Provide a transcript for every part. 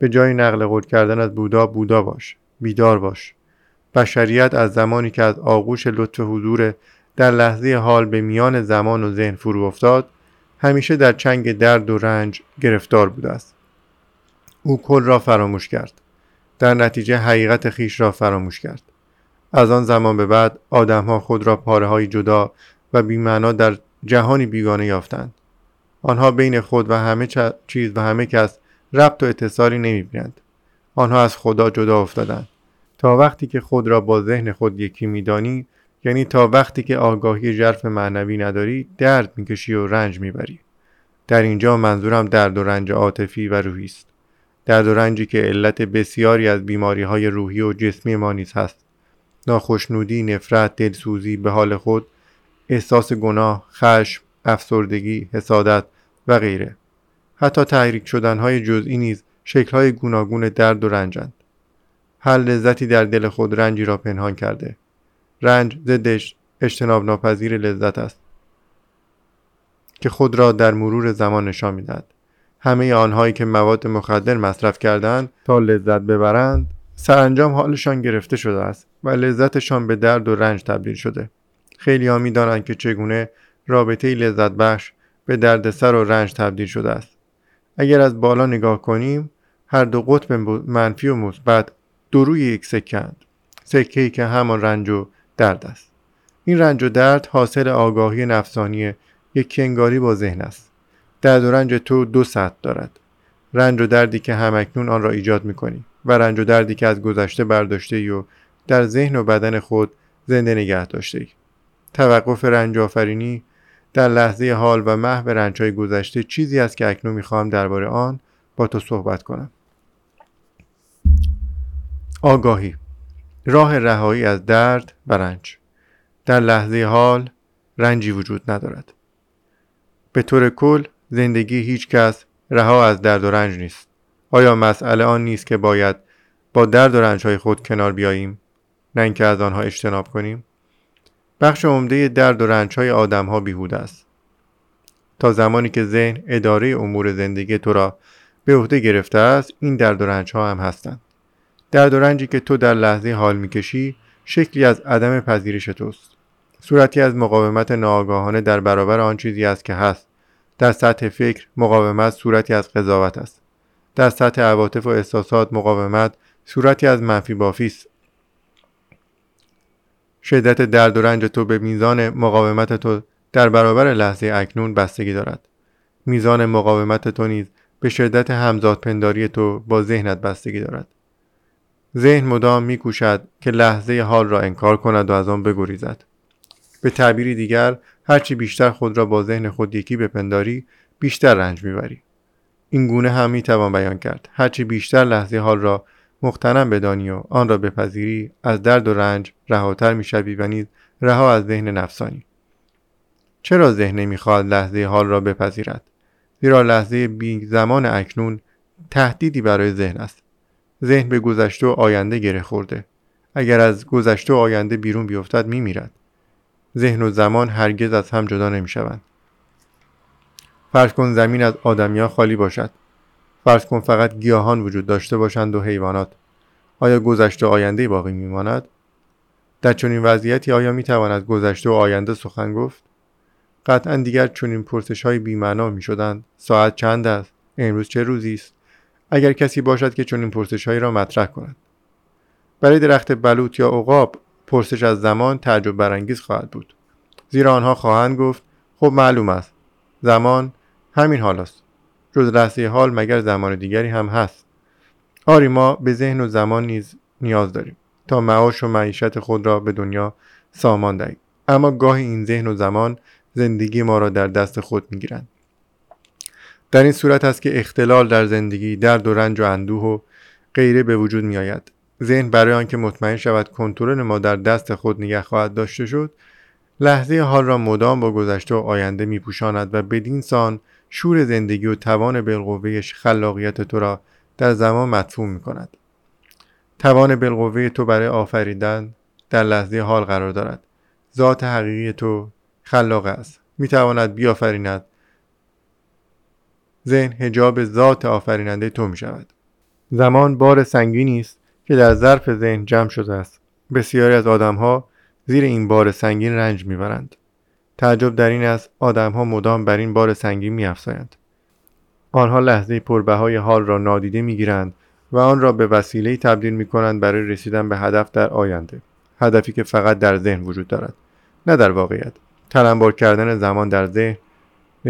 به جای نقل قول کردن از بودا بودا باش بیدار باش. بشریت از زمانی که از آغوش لطف حضور در لحظه حال به میان زمان و ذهن فرو افتاد همیشه در چنگ درد و رنج گرفتار بوده است. او کل را فراموش کرد. در نتیجه حقیقت خیش را فراموش کرد. از آن زمان به بعد آدمها خود را پاره های جدا و بیمعنا در جهانی بیگانه یافتند. آنها بین خود و همه چیز و همه کس ربط و اتصالی نمی‌بینند. آنها از خدا جدا افتادند. تا وقتی که خود را با ذهن خود یکی میدانی یعنی تا وقتی که آگاهی ژرف معنوی نداری درد می‌کشی و رنج می‌بری. در اینجا منظورم درد و رنج عاطفی و روحی است. درد و رنجی که علت بسیاری از بیماری های روحی و جسمی ما نیز هست. ناخشنودی نفرت دلسوزی به حال خود احساس گناه خشم افسردگی حسادت و غیره. حتی تحریک شدنهای جزئی نیز شکلهای گوناگون درد و رنجند هر لذتی در دل خود رنجی را پنهان کرده. رنج ضدش اجتناب ناپذیر لذت است. که خود را در مرور زمان نشان می‌دهد. همه آنهایی که مواد مخدر مصرف کردند تا لذت ببرند سرانجام حالشان گرفته شده است و لذتشان به درد و رنج تبدیل شده. خیلی ها می دانند که چگونه رابطه لذت بخش به دردسر و رنج تبدیل شده است. اگر از بالا نگاه کنیم هر دو قطب منفی و مثبت دو روی یک سکند سکه که همان رنج و درد است. این رنج و درد حاصل آگاهی نفسانی یک کنگاری با ذهن است. درد و رنج تو دو سطح دارد. رنج و دردی که همکنون آن را ایجاد می‌کنی و رنج و دردی که از گذشته برداشته ای و در ذهن و بدن خود زنده نگه داشته ای. توقف رنج آفرینی در لحظه حال و محو رنج های گذشته چیزی است که اکنون می‌خواهم درباره آن با تو صحبت کنم. آگاهی. راه رهایی از درد و رنج. در لحظه حال رنجی وجود ندارد. به طور کل زندگی هیچ کس رها از درد و رنج نیست. آیا مسئله آن نیست که باید با درد و رنج های خود کنار بیاییم نه اینکه از آنها اجتناب کنیم؟ بخش عمده درد و رنج های آدم ها بیهوده است. تا زمانی که ذهن اداره امور زندگی تو را به عهده گرفته است این درد و رنج ها هم هستند. درد و رنجی که تو در لحظه حال می‌کشی شکلی از عدم پذیرش توست. صورتی از مقاومت ناآگاهانه در برابر آن چیزی است که هست. در سطح فکر مقاومت صورتی از قضاوت است. در سطح عواطف و احساسات مقاومت صورتی از منفی بافی است. شدت درد و رنج تو به میزان مقاومت تو در برابر لحظه اکنون بستگی دارد. میزان مقاومت تو نیز به شدت همزاد پنداری تو با ذهنت بستگی دارد. ذهن مدام میکوشد که لحظه حال را انکار کند و از آن بگریزد. به تعبیری دیگر هرچی بیشتر خود را با ذهن خود یکی بپنداری بیشتر رنج می‌بری. این گونه هم می‌توان بیان کرد. هرچی بیشتر لحظه حال را مختنم بدانی و آن را بپذیری از درد و رنج رهاتر می‌شوی و نیز رها از ذهن نفسانی. چرا ذهن نمی‌خواهد لحظه حال را بپذیرد؟ زیرا لحظه بی زمان اکنون تهدیدی برای ذهن است. ذهن به گذشته و آینده گره خورده. اگر از گذشته و آینده بیرون بیفتد میمیرد. ذهن و زمان هرگز از هم جدا نمی‌شوند. فرض کن زمین از آدمیان خالی باشد. فرض کن فقط گیاهان وجود داشته باشند و حیوانات. آیا گذشته و آینده باقی میماند؟ در چنین وضعیتی آیا می‌توان از گذشته و آینده سخن گفت؟ قطعا دیگر چنین پرسش های بیمعنا می‌شدند. ساعت چند است؟ امروز چه روزی است؟ اگر کسی باشد که چنین پرسش هایی را مطرح کند. برای درخت بلوط یا عقاب پرسش از زمان تعجب برانگیز خواهد بود. زیرا آنها خواهند گفت خب معلوم است. زمان همین حال است. جز لحظه حال مگر زمان دیگری هم هست. آری ما به ذهن و زمان نیز نیاز داریم تا معاش و معیشت خود را به دنیا سامان دهیم. اما گاهی این ذهن و زمان زندگی ما را در دست خود می‌گیرند. در این صورت است که اختلال در زندگی درد و رنج و اندوه و غیره به وجود می آید ذهن برای آنکه مطمئن شود کنترل ما در دست خود نگه خواهد داشته شد لحظه حال را مدام با گذشته و آینده میپوشاند و بدین سان شور زندگی و توان بالقوه خلاقیت تو را در زمان مدفوع می کند. توان بالقوه تو برای آفریدن در لحظه حال قرار دارد. ذات حقیقی تو خلاق است. می تواند بیافریند. ذهن هجاب ذات آفریننده تو می شود. زمان بار سنگینی است که در ظرف ذهن جمع شده است بسیاری از آدمها زیر این بار سنگین رنج می‌برند تعجب در این است آدمها مدام بر این بار سنگین میافزایند. آنها لحظه پربهای حال را نادیده می‌گیرند و آن را به وسیله تبدیل می کنند برای رسیدن به هدف در آینده هدفی که فقط در ذهن وجود دارد نه در واقعیت. تلمبار کردن زمان در ذهن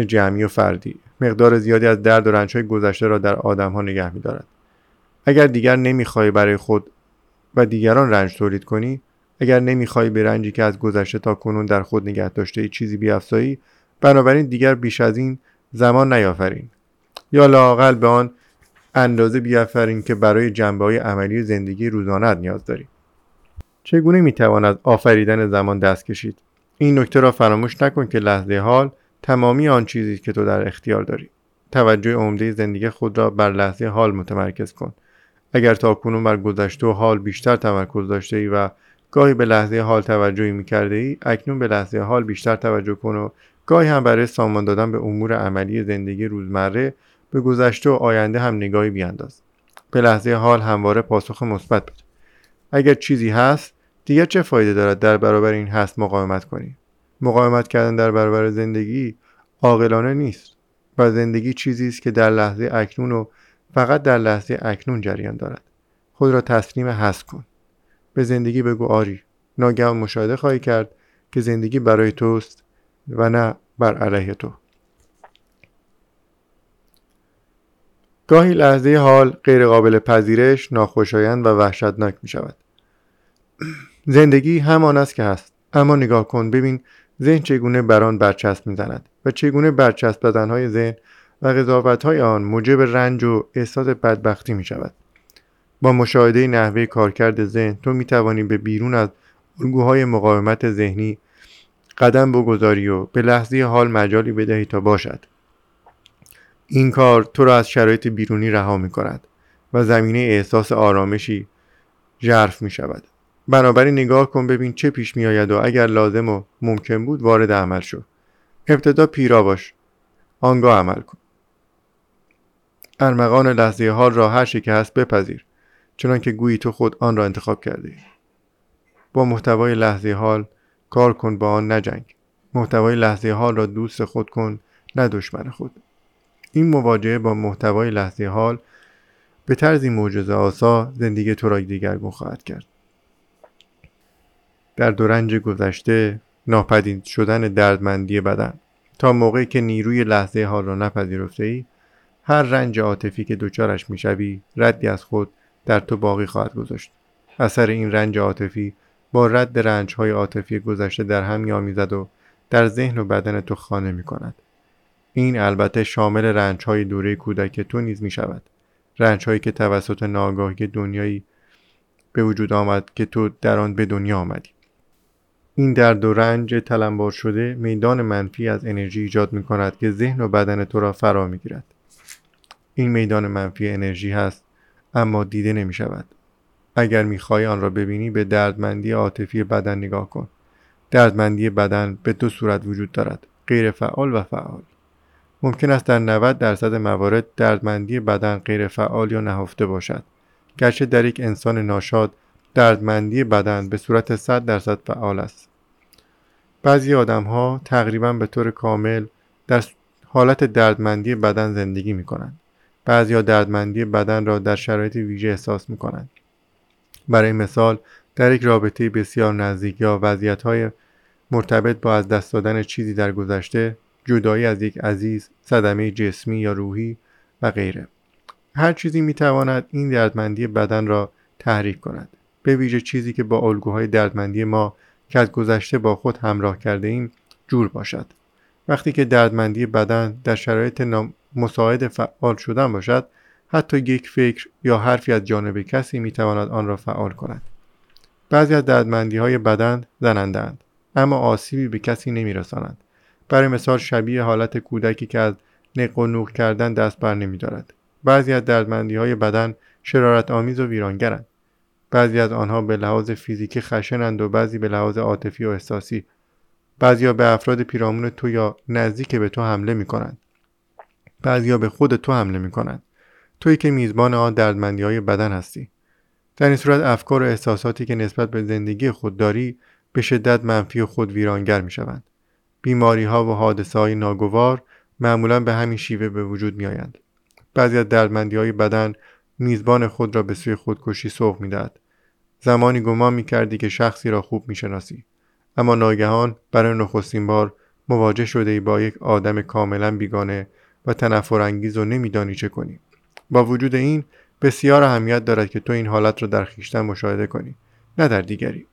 جمعی و فردی مقدار زیادی از درد و رنجهای گذشته را در آدمها نگه میدارد. اگر دیگر نمی‌خواهی برای خود و دیگران رنج تولید کنی اگر نمی‌خواهی به رنجی که از گذشته تا کنون در خود نگه داشته چیزی بیافزایی بنابراین دیگر بیش از این زمان نیافرین. یا لاقل به آن اندازه بیافرین که برای جنبه های عملی زندگی روزانه نیاز داری چگونه می‌توان از آفریدن زمان دست کشید؟ این نکته را فراموش نکن که لحظه حال تمامی آن چیزی که تو در اختیار داری. توجه عمده زندگی خود را بر لحظه حال متمرکز کن. اگر تا کنون بر گذشته و حال بیشتر تمرکز داشته ای و گاهی به لحظه حال توجهی می‌کرده ای اکنون به لحظه حال بیشتر توجه کن و گاهی هم برای سامان دادن به امور عملی زندگی روزمره به گذشته و آینده هم نگاهی بیانداز. به لحظه حال همواره پاسخ مثبت بده. اگر چیزی هست دیگر چه فایده دارد در برابر این هست مقاومت کنی؟ مقاومت کردن در برابر زندگی عاقلانه نیست و زندگی چیزی است که در لحظه اکنون و فقط در لحظه اکنون جریان دارد. خود را تسلیم هست کن. به زندگی بگو آری. ناگهان مشاهده خواهی کرد که زندگی برای توست و نه بر علیه تو. گاهی لحظه حال غیرقابل پذیرش ناخوشایند و وحشتناک می شود. زندگی همان است که هست. اما نگاه کن ببین ذهن چگونه بر آن برچسب می‌زند و چگونه برچسب زدنهای ذهن و قضاوتهای آن موجب رنج و احساس بدبختی می شود. با مشاهده نحوه کارکرد ذهن تو می توانی به بیرون از الگوهای مقاومت ذهنی قدم بگذاری و به لحظه حال مجالی بدهی تا باشد. این کار تو را از شرایط بیرونی رها می کند و زمینه احساس آرامشی ژرف می شود بنابراین نگاه کن ببین چه پیش می آید و اگر لازم و ممکن بود وارد عمل شو. ابتدا پیرا باش. آنگاه عمل کن. ارمغان لحظه حال را هر که هست بپذیر. چنان که گویی تو خود آن را انتخاب کرده با محتوای لحظه حال کار کن با آن نجنگ محتوای لحظه حال را دوست خود کن نه دشمن خود. این مواجهه با محتوای لحظه حال به طرزی معجزه آسا زندگی تو را دیگرگون خواهد کرد. در دورنج گذشته ناپدید شدن دردمندی بدن. تا موقعی که نیروی لحظه حال را نپذیرفته ای هر رنج عاطفی که دچارش می‌شوی ردی از خود در تو باقی خواهد گذاشت اثر این رنج عاطفی با رد رنج های عاطفی گذشته در هم میآمیزد و در ذهن و بدن تو خانه می کند. این البته شامل رنج های دوره کودک تو نیز می شود. رنج هایی که توسط ناگاهی دنیایی به وجود آمد که تو در آن به دنیا آمدی. این درد و رنج تلمبار شده میدان منفی از انرژی ایجاد می کند که ذهن و بدن تو را فرا می گیرد. این میدان منفی انرژی هست اما دیده نمی شود. اگر می خواهی آن را ببینی به دردمندی عاطفی بدن نگاه کن. دردمندی بدن به دو صورت وجود دارد. غیر فعال و فعال. ممکن است در 90 درصد موارد دردمندی بدن غیر فعال یا نهفته باشد. گرچه در یک انسان ناشاد دردمندی بدن به صورت 100 درصد فعال است. بعضی آدم ها تقریبا به طور کامل در حالت دردمندی بدن زندگی می کنند. بعضی دردمندی بدن را در شرایط ویژه احساس می کنند. برای مثال در یک رابطه بسیار نزدیک یا وضعیت های مرتبط با از دست دادن چیزی در گذشته جدایی از یک عزیز صدمه جسمی یا روحی و غیره. هر چیزی می تواند این دردمندی بدن را تحریک کند. به ویژه چیزی که با الگوهای دردمندی ما که از گذشته با خود همراه کرده ایم جور باشد. وقتی که دردمندی بدن در شرایط مساعد فعال شدن باشد حتی یک فکر یا حرفی از جانب کسی می تواند آن را فعال کند بعضی از دردمندی های بدن زنندند اما آسیبی به کسی نمی رسانند برای مثال شبیه حالت کودکی که از نق و نوق کردن دست بر نمی دارد. بعضی از دردمندی های بدن شرارت آمیز و ویرانگرند. بعضی از آنها به لحاظ فیزیکی خشنند و بعضی به لحاظ عاطفی و احساسی. بعضی به افراد پیرامون تو یا نزدیک به تو حمله می کنند. بعضی به خود تو حمله می کنند. تویی که میزبان آن دردمندی های بدن هستی در این صورت افکار و احساساتی که نسبت به زندگی خود داری به شدت منفی و خود ویرانگر می شوند. بیماری ها و حادثه های ناگوار معمولا به همین شیوه به وجود می آیند. بعضی از دردمندی های بدن میزبان خود را به سوی خودکشی سوق می‌دهد زمانی گمان می کردی که شخصی را خوب می شناسی. اما ناگهان برای نخستین بار مواجه شده ای با یک آدم کاملا بیگانه و تنفرانگیز و نمیدانی چه کنی. با وجود این بسیار اهمیت دارد که تو این حالت را در خیشتن مشاهده کنی نه در دیگری.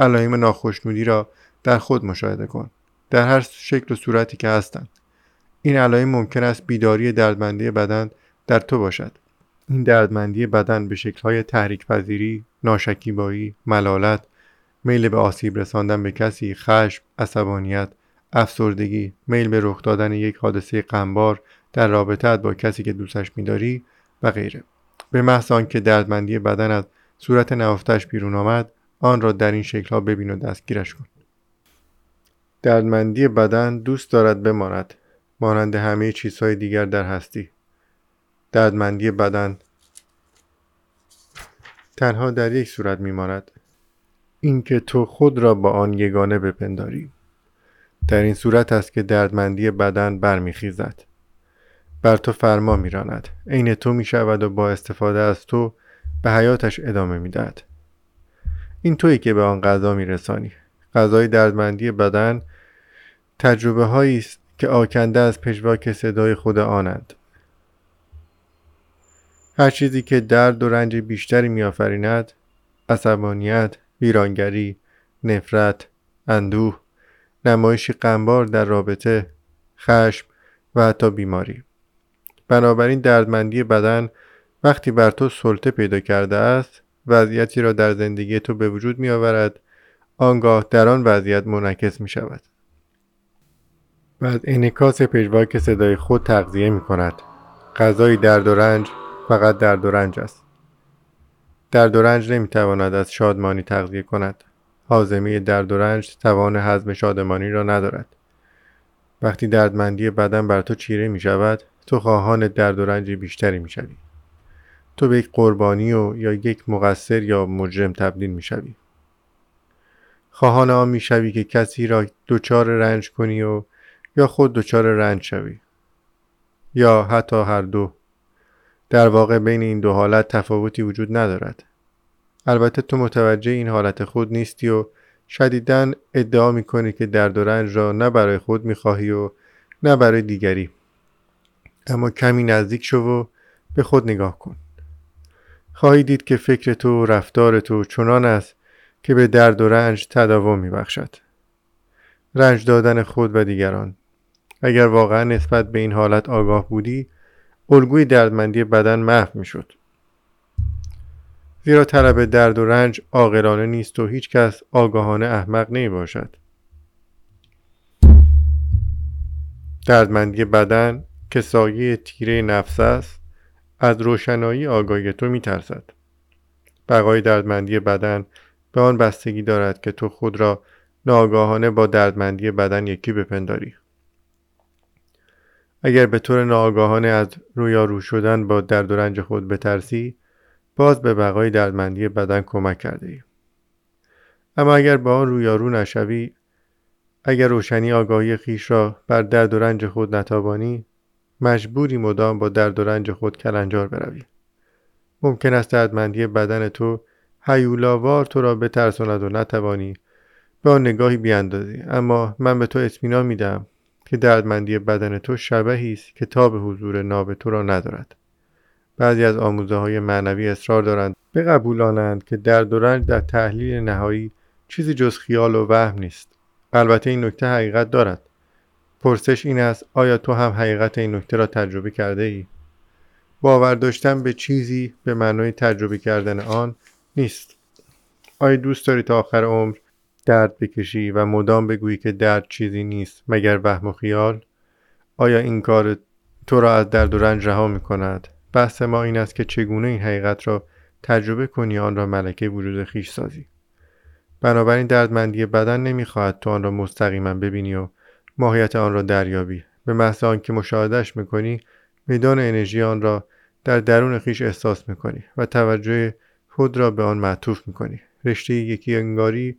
علائم ناخشنودی را در خود مشاهده کن. در هر شکل و صورتی که هستند. این علائم ممکن است بیداری دردمندی بدن در تو باشد. این دردمندی بدن به شکلهای تحریک پذیری، ناشکیبایی، ملالت، میل به آسیب رساندن به کسی، خشم، عصبانیت، افسردگی، میل به رخ دادن یک حادثه غمبار در رابطت با کسی که دوستش میداری و غیره. به محض آنکه دردمندی بدن از صورت نهفتش بیرون آمد آن را در این شکلها ببین و دستگیرش کن. دردمندی بدن دوست دارد بماند. مانند همه چیزهای دیگر در هستی. دردمندی بدن تنها در یک صورت میماند. اینکه تو خود را با آن یگانه بپنداری. در این صورت است که دردمندی بدن برمیخیزد. بر تو فرما میراند. عین تو می‌شود و با استفاده از تو به حیاتش ادامه می‌دهد. این تویی که به آن غذا میرسانی. غذای دردمندی بدن تجربه هایی است که آکنده از پژواک صدای خود آنند. هر چیزی که درد و رنج بیشتری میآفریند عصبانیت ویرانگری نفرت اندوه نمایشی غمبار در رابطه خشم و حتی بیماری. بنابراین دردمندی بدن وقتی بر تو سلطه پیدا کرده است وضعیتی را در زندگی تو به وجود می آورد آنگاه در آن وضعیت منعکس می شود و از انعکاس پژواک صدای خود تغذیه می کند غذای درد و رنج فقط درد و رنج است. درد و رنج نمی تواند از شادمانی تغذیه کند. حازمه درد و رنج توان هضم شادمانی را ندارد وقتی دردمندی بدن بر تو چیره می شود تو خواهان درد و رنج بیشتری می شوی. تو به یک قربانی و یا یک مقصر یا مجرم تبدیل می شوی. خواهان آن می شوی که کسی را دچار رنج کنی و یا خود دچار رنج شوی یا حتی هر دو در واقع بین این دو حالت تفاوتی وجود ندارد البته تو متوجه این حالت خود نیستی و شدیدن ادعا می‌کنی که درد و رنج را نه برای خود می‌خواهی و نه برای دیگری. اما کمی نزدیک شو و به خود نگاه کن. خواهی دید که فکر تو و رفتار تو چنان است که به درد و رنج تداوم میبخشد. رنج دادن خود و دیگران. اگر واقعا نسبت به این حالت آگاه بودی الگوی دردمندی بدن محو می‌شد. زیرا طلب درد و رنج عاقلانه نیست و هیچ کس آگاهانه احمق نمی باشد دردمندی بدن که سایه تیره نفس است از روشنایی آگاهی تو می ترسد بقای دردمندی بدن به آن بستگی دارد که تو خود را ناگاهانه با دردمندی بدن یکی بپنداری. اگر به طور ناآگاهانه از رویارو شدن با درد و رنج خود بترسی باز به بقای دردمندی بدن کمک کرده ای. اما اگر با آن رویارو نشوی اگر روشنی آگاهی خیش را بر درد و رنج خود نتابانی مجبوری مدام با درد و رنج خود کلنجار بروی. ممکن است دردمندی بدن تو هیولاوار تو را بترساند و نتوانی به آن نگاهی بیاندازی اما من به تو اطمینان میدم که دردمندی بدن تو شبهی است که تاب حضور ناب تو را ندارد. بعضی از آموزه های معنوی اصرار دارند بقبولانند که درد و رنج در تحلیل نهایی چیزی جز خیال و وهم نیست. البته این نکته حقیقت دارد. پرسش این است آیا تو هم حقیقت این نکته را تجربه کرده ای؟ باور داشتن به چیزی به معنای تجربه کردن آن نیست. آیا دوست داری تا آخر عمر درد بکشی و مدام بگویی که درد چیزی نیست مگر وهم و خیال؟ آیا این کار تو را از درد و رنج رها می کند بحث ما این است که چگونه این حقیقت را تجربه کنی آن را ملکه وجود خیش سازی. بنابراین دردمندی بدن نمی‌خواهد تو آن را مستقیما ببینی و ماهیت آن را دریابی. به محض آنکه مشاهدهش می‌کنی میدان انرژی آن را در درون خیش احساس می‌کنی و توجه خود را به آن معطوف می‌کنی. رشته یکی انگاری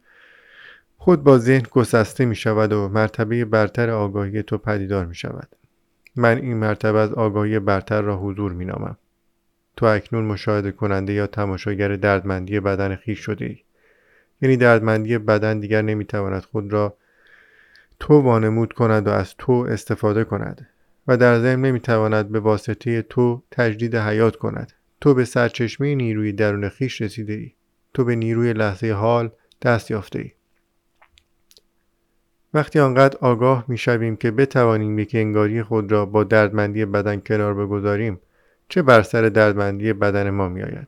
خود با ذهن گسسته می شود و مرتبه برتر آگاهی تو پدیدار می شود. من این مرتبه از آگاهی برتر را حضور می نامم. تو اکنون مشاهده کننده یا تماشاگر دردمندی بدن خیش شده ای. یعنی دردمندی بدن دیگر نمی تواند خود را تو وانمود کند و از تو استفاده کند و در ضمن نمی تواند به واسطه تو تجدید حیات کند تو به سرچشمه نیروی درون خیش رسیده ای تو به نیروی لحظه حال دست یافته ای وقتی آنقدر آگاه می شویم که بتوانیم یک انگاری خود را با دردمندی بدن کنار بگذاریم چه بر سر دردمندی بدن ما می آید؟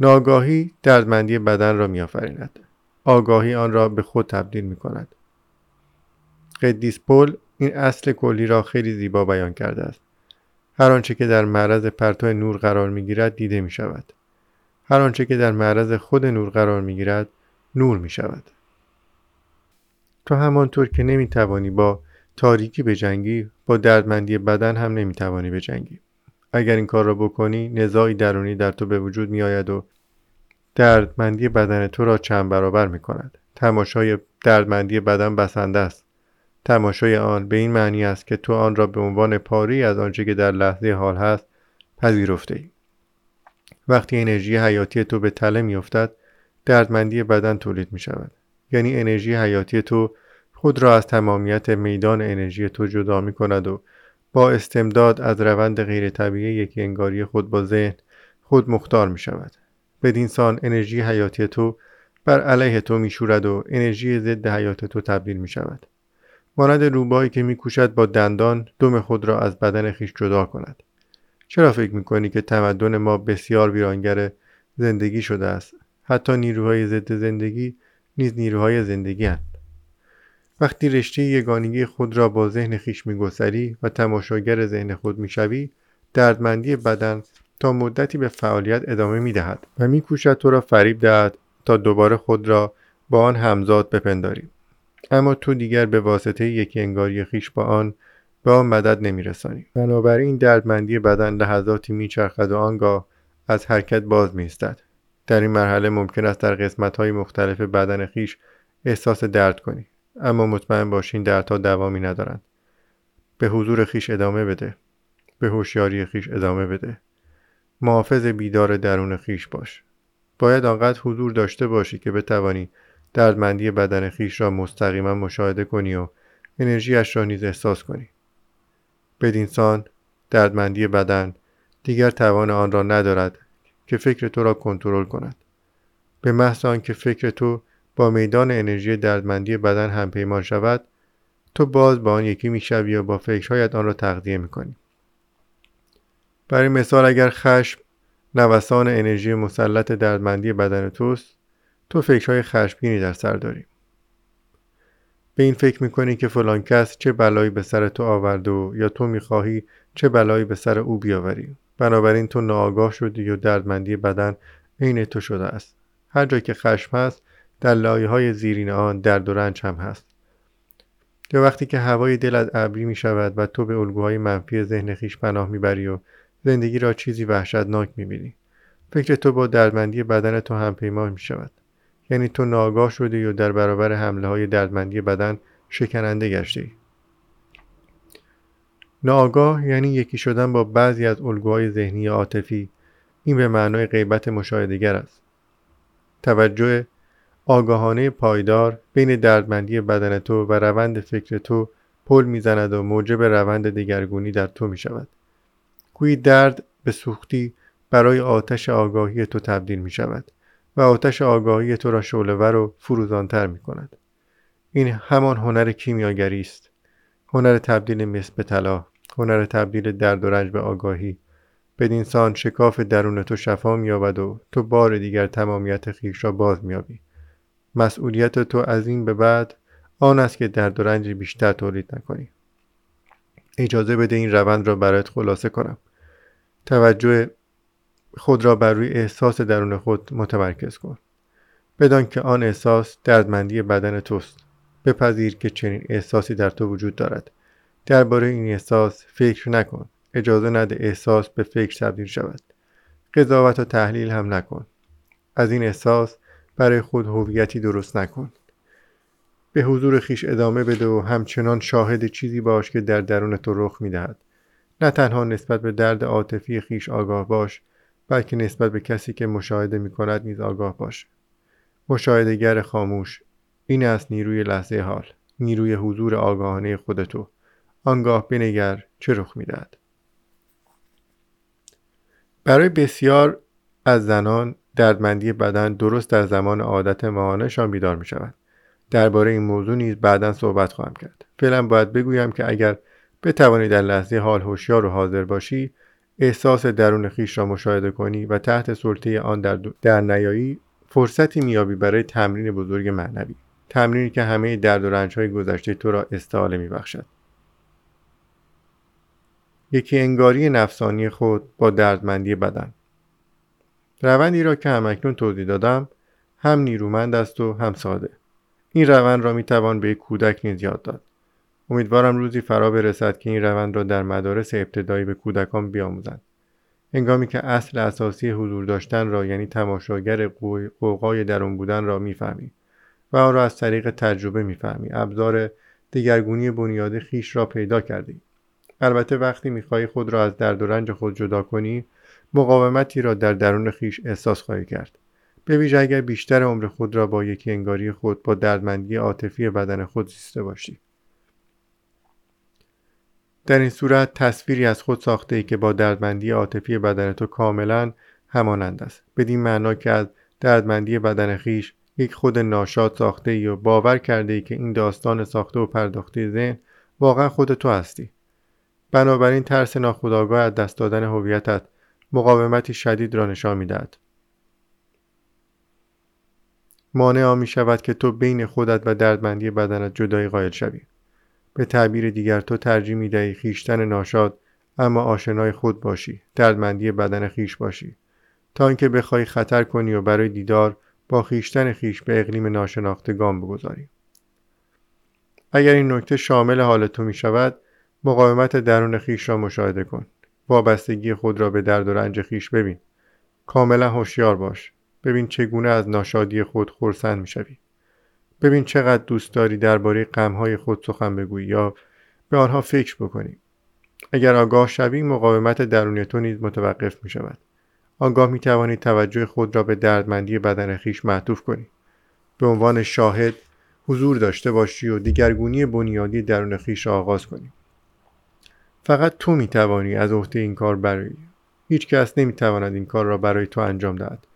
ناگاهی دردمندی بدن را می آفریند. آگاهی آن را به خود تبدیل می کند. قدیس پول این اصل کلی را خیلی زیبا بیان کرده است. هر آنچه که در معرض پرتو نور قرار می گیرد دیده می شود. هر آنچه که در معرض خود نور قرار می گیرد نور می شود. تو همانطور که نمی توانی با تاریکی به جنگی با دردمندی بدن هم نمی توانی به جنگی. اگر این کار را بکنی نزاعی درونی در تو به وجود می آید و دردمندی بدن تو را چند برابر می کند. تماشای دردمندی بدن بسنده است. تماشای آن به این معنی است که تو آن را به عنوان پاری از آنچه که در لحظه حال هست پذیرفته ای. وقتی انرژی حیاتی تو به تله می افتد دردمندی بدن تولید می شود. یعنی انرژی حیاتی تو خود را از تمامیت میدان انرژی تو جدا می کند و با استمداد از روند غیر طبیعی یکی انگاری خود با ذهن خود مختار می شود. بدین سان انرژی حیاتی تو بر علیه تو می شورد و انرژی ضد حیات تو تبدیل می شود. مانند روبایی که میکوشد با دندان دم خود را از بدن خیش جدا کند. چرا فکر می‌کنی که تمدن ما بسیار ویرانگر زندگی شده است؟ حتی نیروهای ضد زندگی نیز نیروهای زندگی هست. وقتی رشته یگانگی خود را با ذهن خیش میگسری و تماشاگر ذهن خود می‌شوی دردمندی بدن تا مدتی به فعالیت ادامه می‌دهد و میکوشد تو را فریب دهد تا دوباره خود را با آن همزاد بپنداری. اما تو دیگر به واسطه یکی انگاری خیش با آن به آن مدد نمیرسانی. بنابراین دردمندی بدن لحظاتی میچرخد و آنگاه از حرکت باز میستد در این مرحله ممکن است در قسمت های مختلف بدن خیش احساس درد کنی اما مطمئن باشین دردها دوامی ندارند. به حضور خیش ادامه بده. به هوشیاری خیش ادامه بده. محافظ بیدار درون خیش باش. باید آنقدر حضور داشته باشی که بتوانی دردمندی بدن خیش را مستقیما مشاهده کنی و انرژیش را نیز احساس کنی. بدینسان دردمندی بدن دیگر توان آن را ندارد که فکر تو را کنترل کند. به محض آنکه فکر تو با میدان انرژی دردمندی بدن هم پیمان شود تو باز با آن یکی می‌شوی و با فکرهایت آن را تغذیه می‌کنی. برای مثال اگر خشم نوسان انرژی مسلط دردمندی بدن توست تو فکرهای خشمگینی در سر داری. به این فکر می‌کنی که فلان کس چه بلایی به سر تو آورده و یا تو می‌خواهی چه بلایی به سر او بیاوری. بنابراین تو ناآگاه شدی و دردمندی بدن عین تو شده است. هر جا که خشم هست در لایه های زیرین آن درد و رنج هم هست. یا وقتی که هوای دلت ابری می شود و تو به الگوهای منفی ذهن خیش پناه می‌بری و زندگی را چیزی وحشتناک می‌بینی فکر تو با دردمندی بدن تو هم پیمان می شود یعنی تو ناگاه شدی و در برابر حمله های دردمندی بدن شکننده گشتی. ناآگاه یعنی یکی شدن با بعضی از الگوهای ذهنی عاطفی این به معنای غیبت مشاهدگر است توجه آگاهانه پایدار بین دردمندی بدن تو و روند فکر تو پل می‌زند و موجب روند دگرگونی در تو می شود. گویی درد به سوختی برای آتش آگاهی تو تبدیل می شود و آتش آگاهی تو را شعلهور و فروزانتر می کند. این همان هنر کیمیاگری است. هنر تبدیل مس به طلا، هنر تبدیل درد و رنج به آگاهی. بدینسان شکاف درون تو شفا مییابد و تو بار دیگر تمامیت خیش را باز مییابی. مسئولیت تو از این به بعد آن است که درد و رنج بیشتر تولید نکنی. اجازه بده این روند را برایت خلاصه کنم. توجه خود را بر روی احساس درون خود متمرکز کن. بدان که آن احساس دردمندی بدن توست. بپذیر که چنین احساسی در تو وجود دارد. درباره این احساس فکر نکن. اجازه نده احساس به فکر تبدیل شود. قضاوت و تحلیل هم نکن. از این احساس برای خود هویتی درست نکن. به حضور خیش ادامه بده و همچنان شاهد چیزی باش که در درون تو رخ می‌دهد. نه تنها نسبت به درد عاطفی خیش آگاه باش بلکه نسبت به کسی که مشاهده می کند نیز آگاه باش. مشاهدهگر خاموش این است نیروی لحظه حال نیروی حضور آگاهانه خودتو آنگاه بنگر چه رخ می‌دهد برای بسیار از زنان دردمندی بدن درست در زمان عادت ماهانهشان بیدار می شود. درباره این موضوع نیز بعدا صحبت خواهم کرد. فعلا باید بگویم که اگر بتوانی در لحظه حال هوشیار و حاضر باشی احساس درون خیش را مشاهده کنی و تحت سلطه آن در, در نیایی فرصتی میابی برای تمرین بزرگ معنوی تمرینی که همه درد و رنجهای گذشته تو را استعاله میبخشد. یکی انگاری نفسانی خود با دردمندی بدن. روندی را که همکنون توضیح دادم هم نیرومند است و هم ساده. این روند را می‌توان به یک کودک نیز یاد داد. امیدوارم روزی فرا برسد که این روند را در مدارس ابتدایی به کودکان بیاموزند. هنگامی که اصل اساسی حضور داشتن را یعنی تماشاگر قوقای درون بودن را می‌فهمی و آن را از طریق تجربه می‌فهمی. ابزار دگرگونی بنیاد خیش را پیدا کردی. البته وقتی می‌خواهی خود را از درد و رنج خود جدا کنی مقاومتی را در درون خیش احساس خواهی کرد. به ویژه اگر بیشتر عمر خود را با یکی انگاری خود با دردمندی عاطفی بدن خود زیسته باشی. در این صورت تصویری از خود ساخته ای که با دردمندی عاطفی بدن تو کاملا همانند است. بدین معنا که از دردمندی بدن خیش یک خود ناشاد ساخته ای و باور کرده ای که این داستان ساخته و پرداخته ذهن واقعا خود تو هستی. بنابراین ترس ناخودآگاه از دست دادن هویتت مقاومتی شدید را نشان می‌دهد. مانع می شود که تو بین خودت و دردمندی بدنت جدایی قائل شوی. به تعبیر دیگر تو ترجیح می دهی خیشتن ناشاد اما آشنای خود باشی دردمندی بدن خیش باشی. تا اینکه بخوای خطر کنی و برای دیدار با خیشتن خیش به اقلیم ناشناخته گام بگذاری اگر این نکته شامل حال تو می شود مقاومت درون خیش را مشاهده کن. وابستگی خود را به درد و رنج خیش ببین. کاملا هوشیار باش. ببین چگونه از ناشادی خود خورسند می‌شوی ببین چقدر دوست داری درباره غمهای خود سخن بگویی یا به آنها فکر بکنی. اگر آگاه شوی مقاومت درونی تو نیز متوقف می شود. آنگاه می توانی توجه خود را به دردمندی بدن خیش معطوف کنی به عنوان شاهد حضور داشته باشی و دیگرگونی بنیادی درون خیش را آغاز کنی. فقط تو می توانی از عهده این کار برای هیچ کس نمی تواند این کار را برای تو انجام دهد.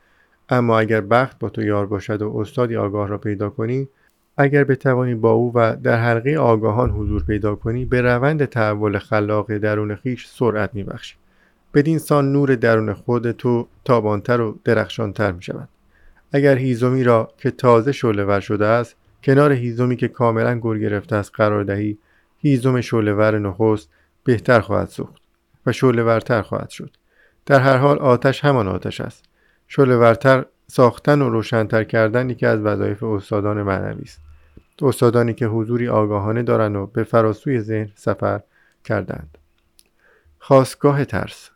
اما اگر بخت با تو یار باشد و استادی آگاه را پیدا کنی اگر بتوانی با او و در حلقه آگاهان حضور پیدا کنی به روند تحول خلاق درون خیش سرعت میبخشی. بدین سان نور درون خود تو تابانتر و درخشانتر می شود اگر هیزومی را که تازه شعله ور شده است کنار هیزومی که کاملا گر گرفته است قرار دهی هیزم شعله ور نخست بهتر خواهد سوخت و شعله ورتر خواهد شد. در هر حال آتش همان آتش است. شعله ورتر ساختن و روشنتر کردن یکی از وظایف استادان معنوی است. استادانی که حضوری آگاهانه دارند و به فراسوی ذهن سفر کردند. خواستگاه ترس.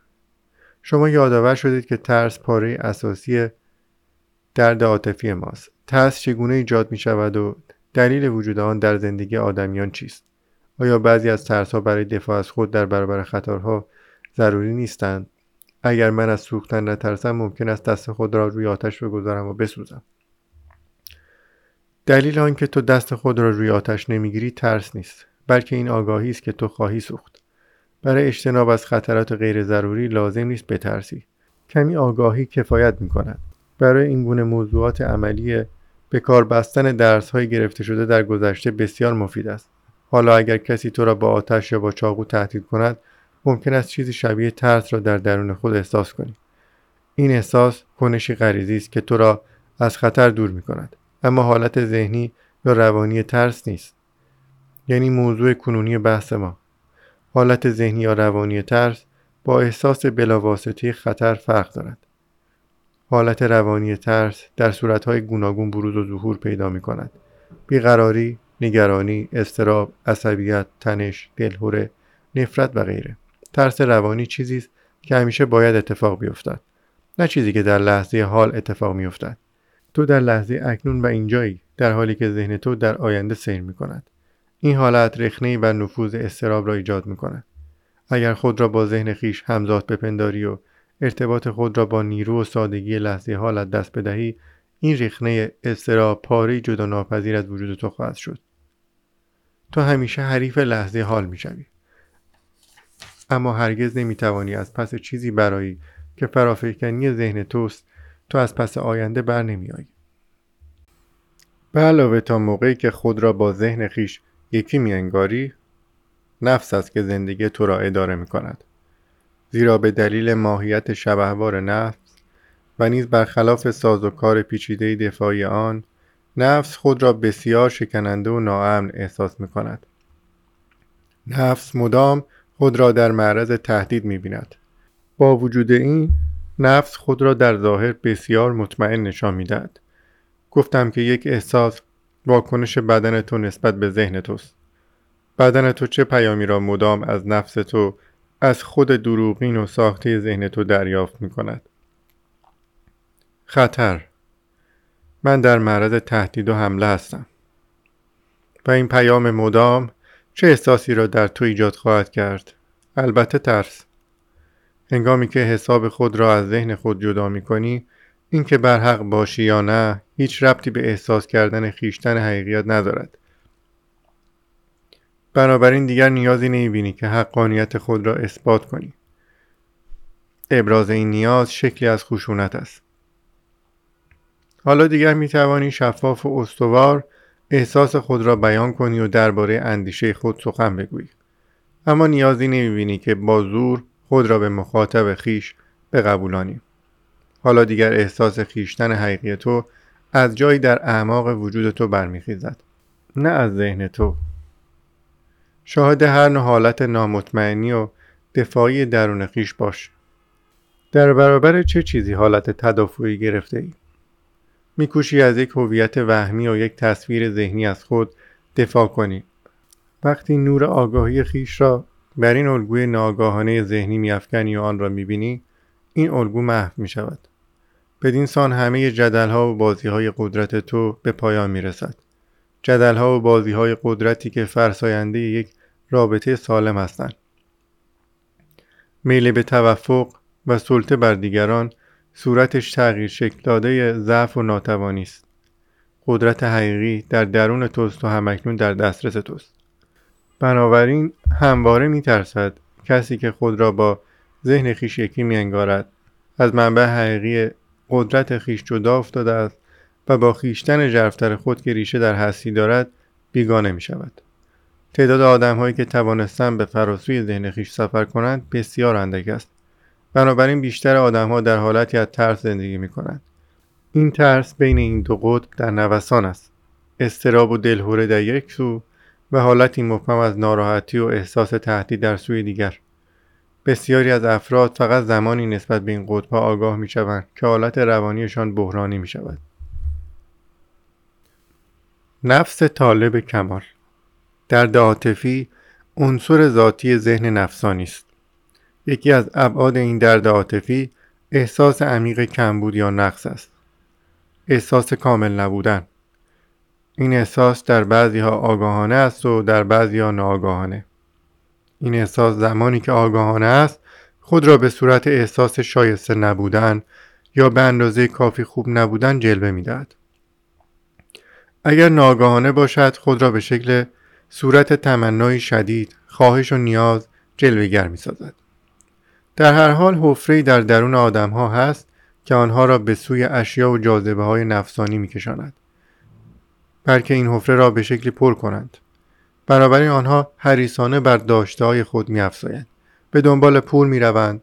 شما یادآور شدید که ترس پاره اساسی درد عاطفی ماست. ترس چگونه ایجاد می شود و دلیل وجود آن در زندگی آدمیان چیست؟ آیا بعضی از ترس ها برای دفاع از خود در برابر خطرها ضروری نیستند؟ اگر من از سوختن نترسم ممکن است دست خود را روی آتش بگذارم و بسوزم. دلیل آنکه تو دست خود را روی آتش نمی‌گیری ترس نیست بلکه این آگاهی است که تو خواهی سوخت. برای اجتناب از خطرات غیر ضروری لازم نیست بترسی. کمی آگاهی کفایت می کند برای این گونه موضوعات عملی به کار بستن درس های گرفته شده در گذشته بسیار مفید است. حالا اگر کسی تو را با آتش یا با چاقو تهدید کند ممکن است چیزی شبیه ترس را در درون خود احساس کنی. این احساس کنشی غریزی است که تو را از خطر دور می کند اما حالت ذهنی یا روانی ترس نیست. یعنی موضوع کنونی بحث ما. حالت ذهنی یا روانی ترس با احساس بلاواسطه خطر فرق دارد. حالت روانی ترس در صورتهای گوناگون بروز و ظهور پیدا می کند بیقراری، نگرانی، استراب، عصبیت، تنش، دلهوره، نفرت و غیره. ترس روانی چیزی است که همیشه باید اتفاق بیفتد نه چیزی که در لحظه حال اتفاق میافتد. تو در لحظه اکنون و اینجایی در حالی که ذهن تو در آینده سیر می کند این حالت رخنه بر نفوذ استراب را ایجاد می کند اگر خود را با ذهن خیش همزاد بپنداری و ارتباط خود را با نیرو و سادگی لحظه حالت دست بدهی این رخنه استراب پاره جدا ناپذیر از وجود تو خواهد شد. تو همیشه حریف لحظه حال می‌شوی. اما هرگز نمی‌توانی از پس چیزی برایی که فرافکنی ذهن توست تو از پس آینده بر نمیایی به علاوه تا موقعی که خود را با ذهن خیش یکی میانگاری نفس است که زندگی تو را اداره می کند. زیرا به دلیل ماهیت شبهوار نفس و نیز برخلاف ساز و کار پیچیده دفاعی آن نفس خود را بسیار شکننده و ناامن احساس می کند. نفس مدام خود را در معرض تهدید می بیند. با وجود این نفس خود را در ظاهر بسیار مطمئن نشان می دهد. گفتم که یک احساس واکنش بدن تو نسبت به ذهن توست. بدن تو چه پیامی را مدام از نفس تو از خود دروغین و ساخته ذهن تو دریافت می کند. خطر من در معرض تهدید و حمله هستم و این پیام مدام چه احساسی را در تو ایجاد خواهد کرد البته ترس هنگامی که حساب خود را از ذهن خود جدا می کنی اینکه بر حق باشی یا نه هیچ ربطی به احساس کردن خیشتن حقیقیت ندارد. بنابراین دیگر نیازی نمی‌بینی که حقانیت خود را اثبات کنی. ابراز این نیاز شکلی از خشونت است. حالا دیگر می توانی شفاف و استوار احساس خود را بیان کنی و درباره اندیشه خود سخن بگویی. اما نیازی نمی‌بینی که با زور خود را به مخاطب خیش بقبولانی. حالا دیگر احساس خیشتن حقیقی تو از جایی در اعماق وجود تو برمیخیزد نه از ذهن تو. شاهد هر نوع حالت نامطمئنی و دفاعی درون خیش باش. در برابر چه چیزی حالت تدافعی گرفته ای؟ میکوشی از یک هویت وهمی و یک تصویر ذهنی از خود دفاع کنی. وقتی نور آگاهی خیش را بر این الگوی ناگاهانه ذهنی میافکنی و آن را می‌بینی این الگو محو می‌شود. بدین سان همه جدل ها و بازی های قدرت تو به پایان می‌رسد. جدل ها و بازی های قدرتی که فرساینده یک رابطه سالم هستند. میل به توفق و سلطه بر دیگران صورتش تغییر شکل داده ضعف و ناتوانی است. قدرت حقیقی در درون توست و همکنون در دسترس توست. بنابراین همواره میترسد کسی که خود را با ذهن خیش یکی میانگارد از منبع حقیقی قدرت خیش جدا افتاده است و با خیشتن جرفتر خود که ریشه در هستی دارد بیگانه می شود. تعداد آدم هایی که توانستن به فراسوی ذهن خیش سفر کنند بسیار اندک است. بنابراین بیشتر آدم ها در حالتی از ترس زندگی می کنند. این ترس بین این دو قطب در نوسان است. استراب و دلهوره در یک سو و حالتی مبهم از ناراحتی و احساس تهدید در سوی دیگر. بسیاری از افراد فقط زمانی نسبت به این قطبها آگاه می شوند که حالت روانیشان بحرانی می شود. نفس طالب کمال. درد عاطفی عنصر ذاتی ذهن نفسانی است. یکی از ابعاد این درد عاطفی احساس عمیق کمبود یا نقص است. احساس کامل نبودن. این احساس در بعضی ها آگاهانه است و در بعضی ها ناآگاهانه. این احساس زمانی که آگاهانه است خود را به صورت احساس شایسته نبودن یا به اندازه کافی خوب نبودن جلوه می‌دهد اگر ناگاهانه باشد خود را به شکل صورت تمنای شدید خواهش و نیاز جلوگر می سازد. در هر حال حفره در درون آدم ها هست که آنها را به سوی اشیا و جاذبه های نفسانی می کشاند. بلکه این حفره را به شکلی پر کنند. بنابراین آنها حریصانه بر داشته خود می افزایند. به دنبال پول می روند.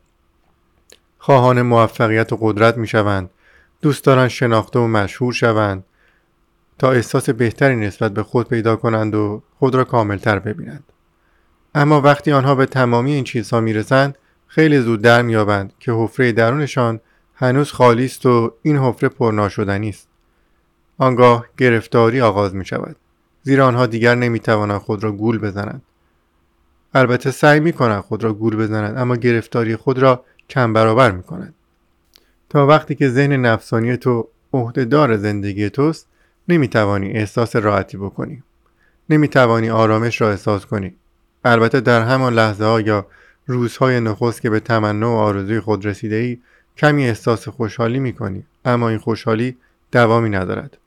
خواهان موفقیت و قدرت می شوند. دوست دارند شناخته و مشهور شوند. تا احساس بهتری نسبت به خود پیدا کنند و خود را کاملتر ببینند اما وقتی آنها به تمامی این چیزها می‌رسند خیلی زود در میابند که حفره درونشان هنوز خالی است و این حفره پرناشدنی است آنگاه گرفتاری آغاز می شود زیرا آنها دیگر نمی توانند خود را گول بزنند. البته سعی می‌کنند خود را گول بزنند اما گرفتاری خود را کم برابر می‌کنند. تا وقتی که ذهن نفسانی تو عهدهدار زندگی توست نمی‌توانی احساس راحتی بکنی. نمی‌توانی آرامش را احساس کنی. البته در همان لحظه ها یا روزهای نخست که به تمنا و آرزوی خود رسیده ای کمی احساس خوشحالی می‌کنی. اما این خوشحالی دوامی ندارد.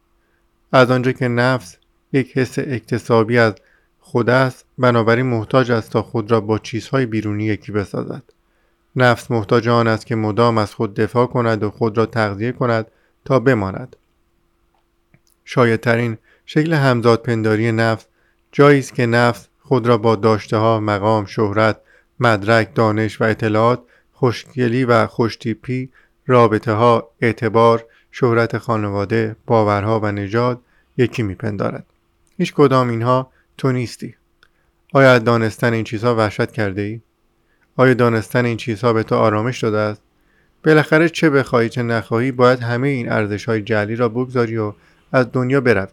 از آنجا که نفس یک حس اکتسابی از خود است بنابراین محتاج است تا خود را با چیزهای بیرونی یکی بسازد. نفس محتاج آن است که مدام از خود دفاع کند و خود را تغذیه کند تا بماند. شایدترین شکل همزاد پنداری نفس جایی است که نفس خود را با داشته ها مقام شهرت مدرک دانش و اطلاعات خوشگلی و خوشتیپی رابطه ها اعتبار شهرت خانواده باورها و نژاد یکی میپندارد. هیچ کدام اینها تو نیستی آیا دانستن این چیزها وحشت کرده ای؟ آیا دانستن این چیزها به تو آرامش داده است؟ بالاخره چه بخواهی چه نخواهی باید همه این ارزش های جلی را بگذاری و از دنیا بروی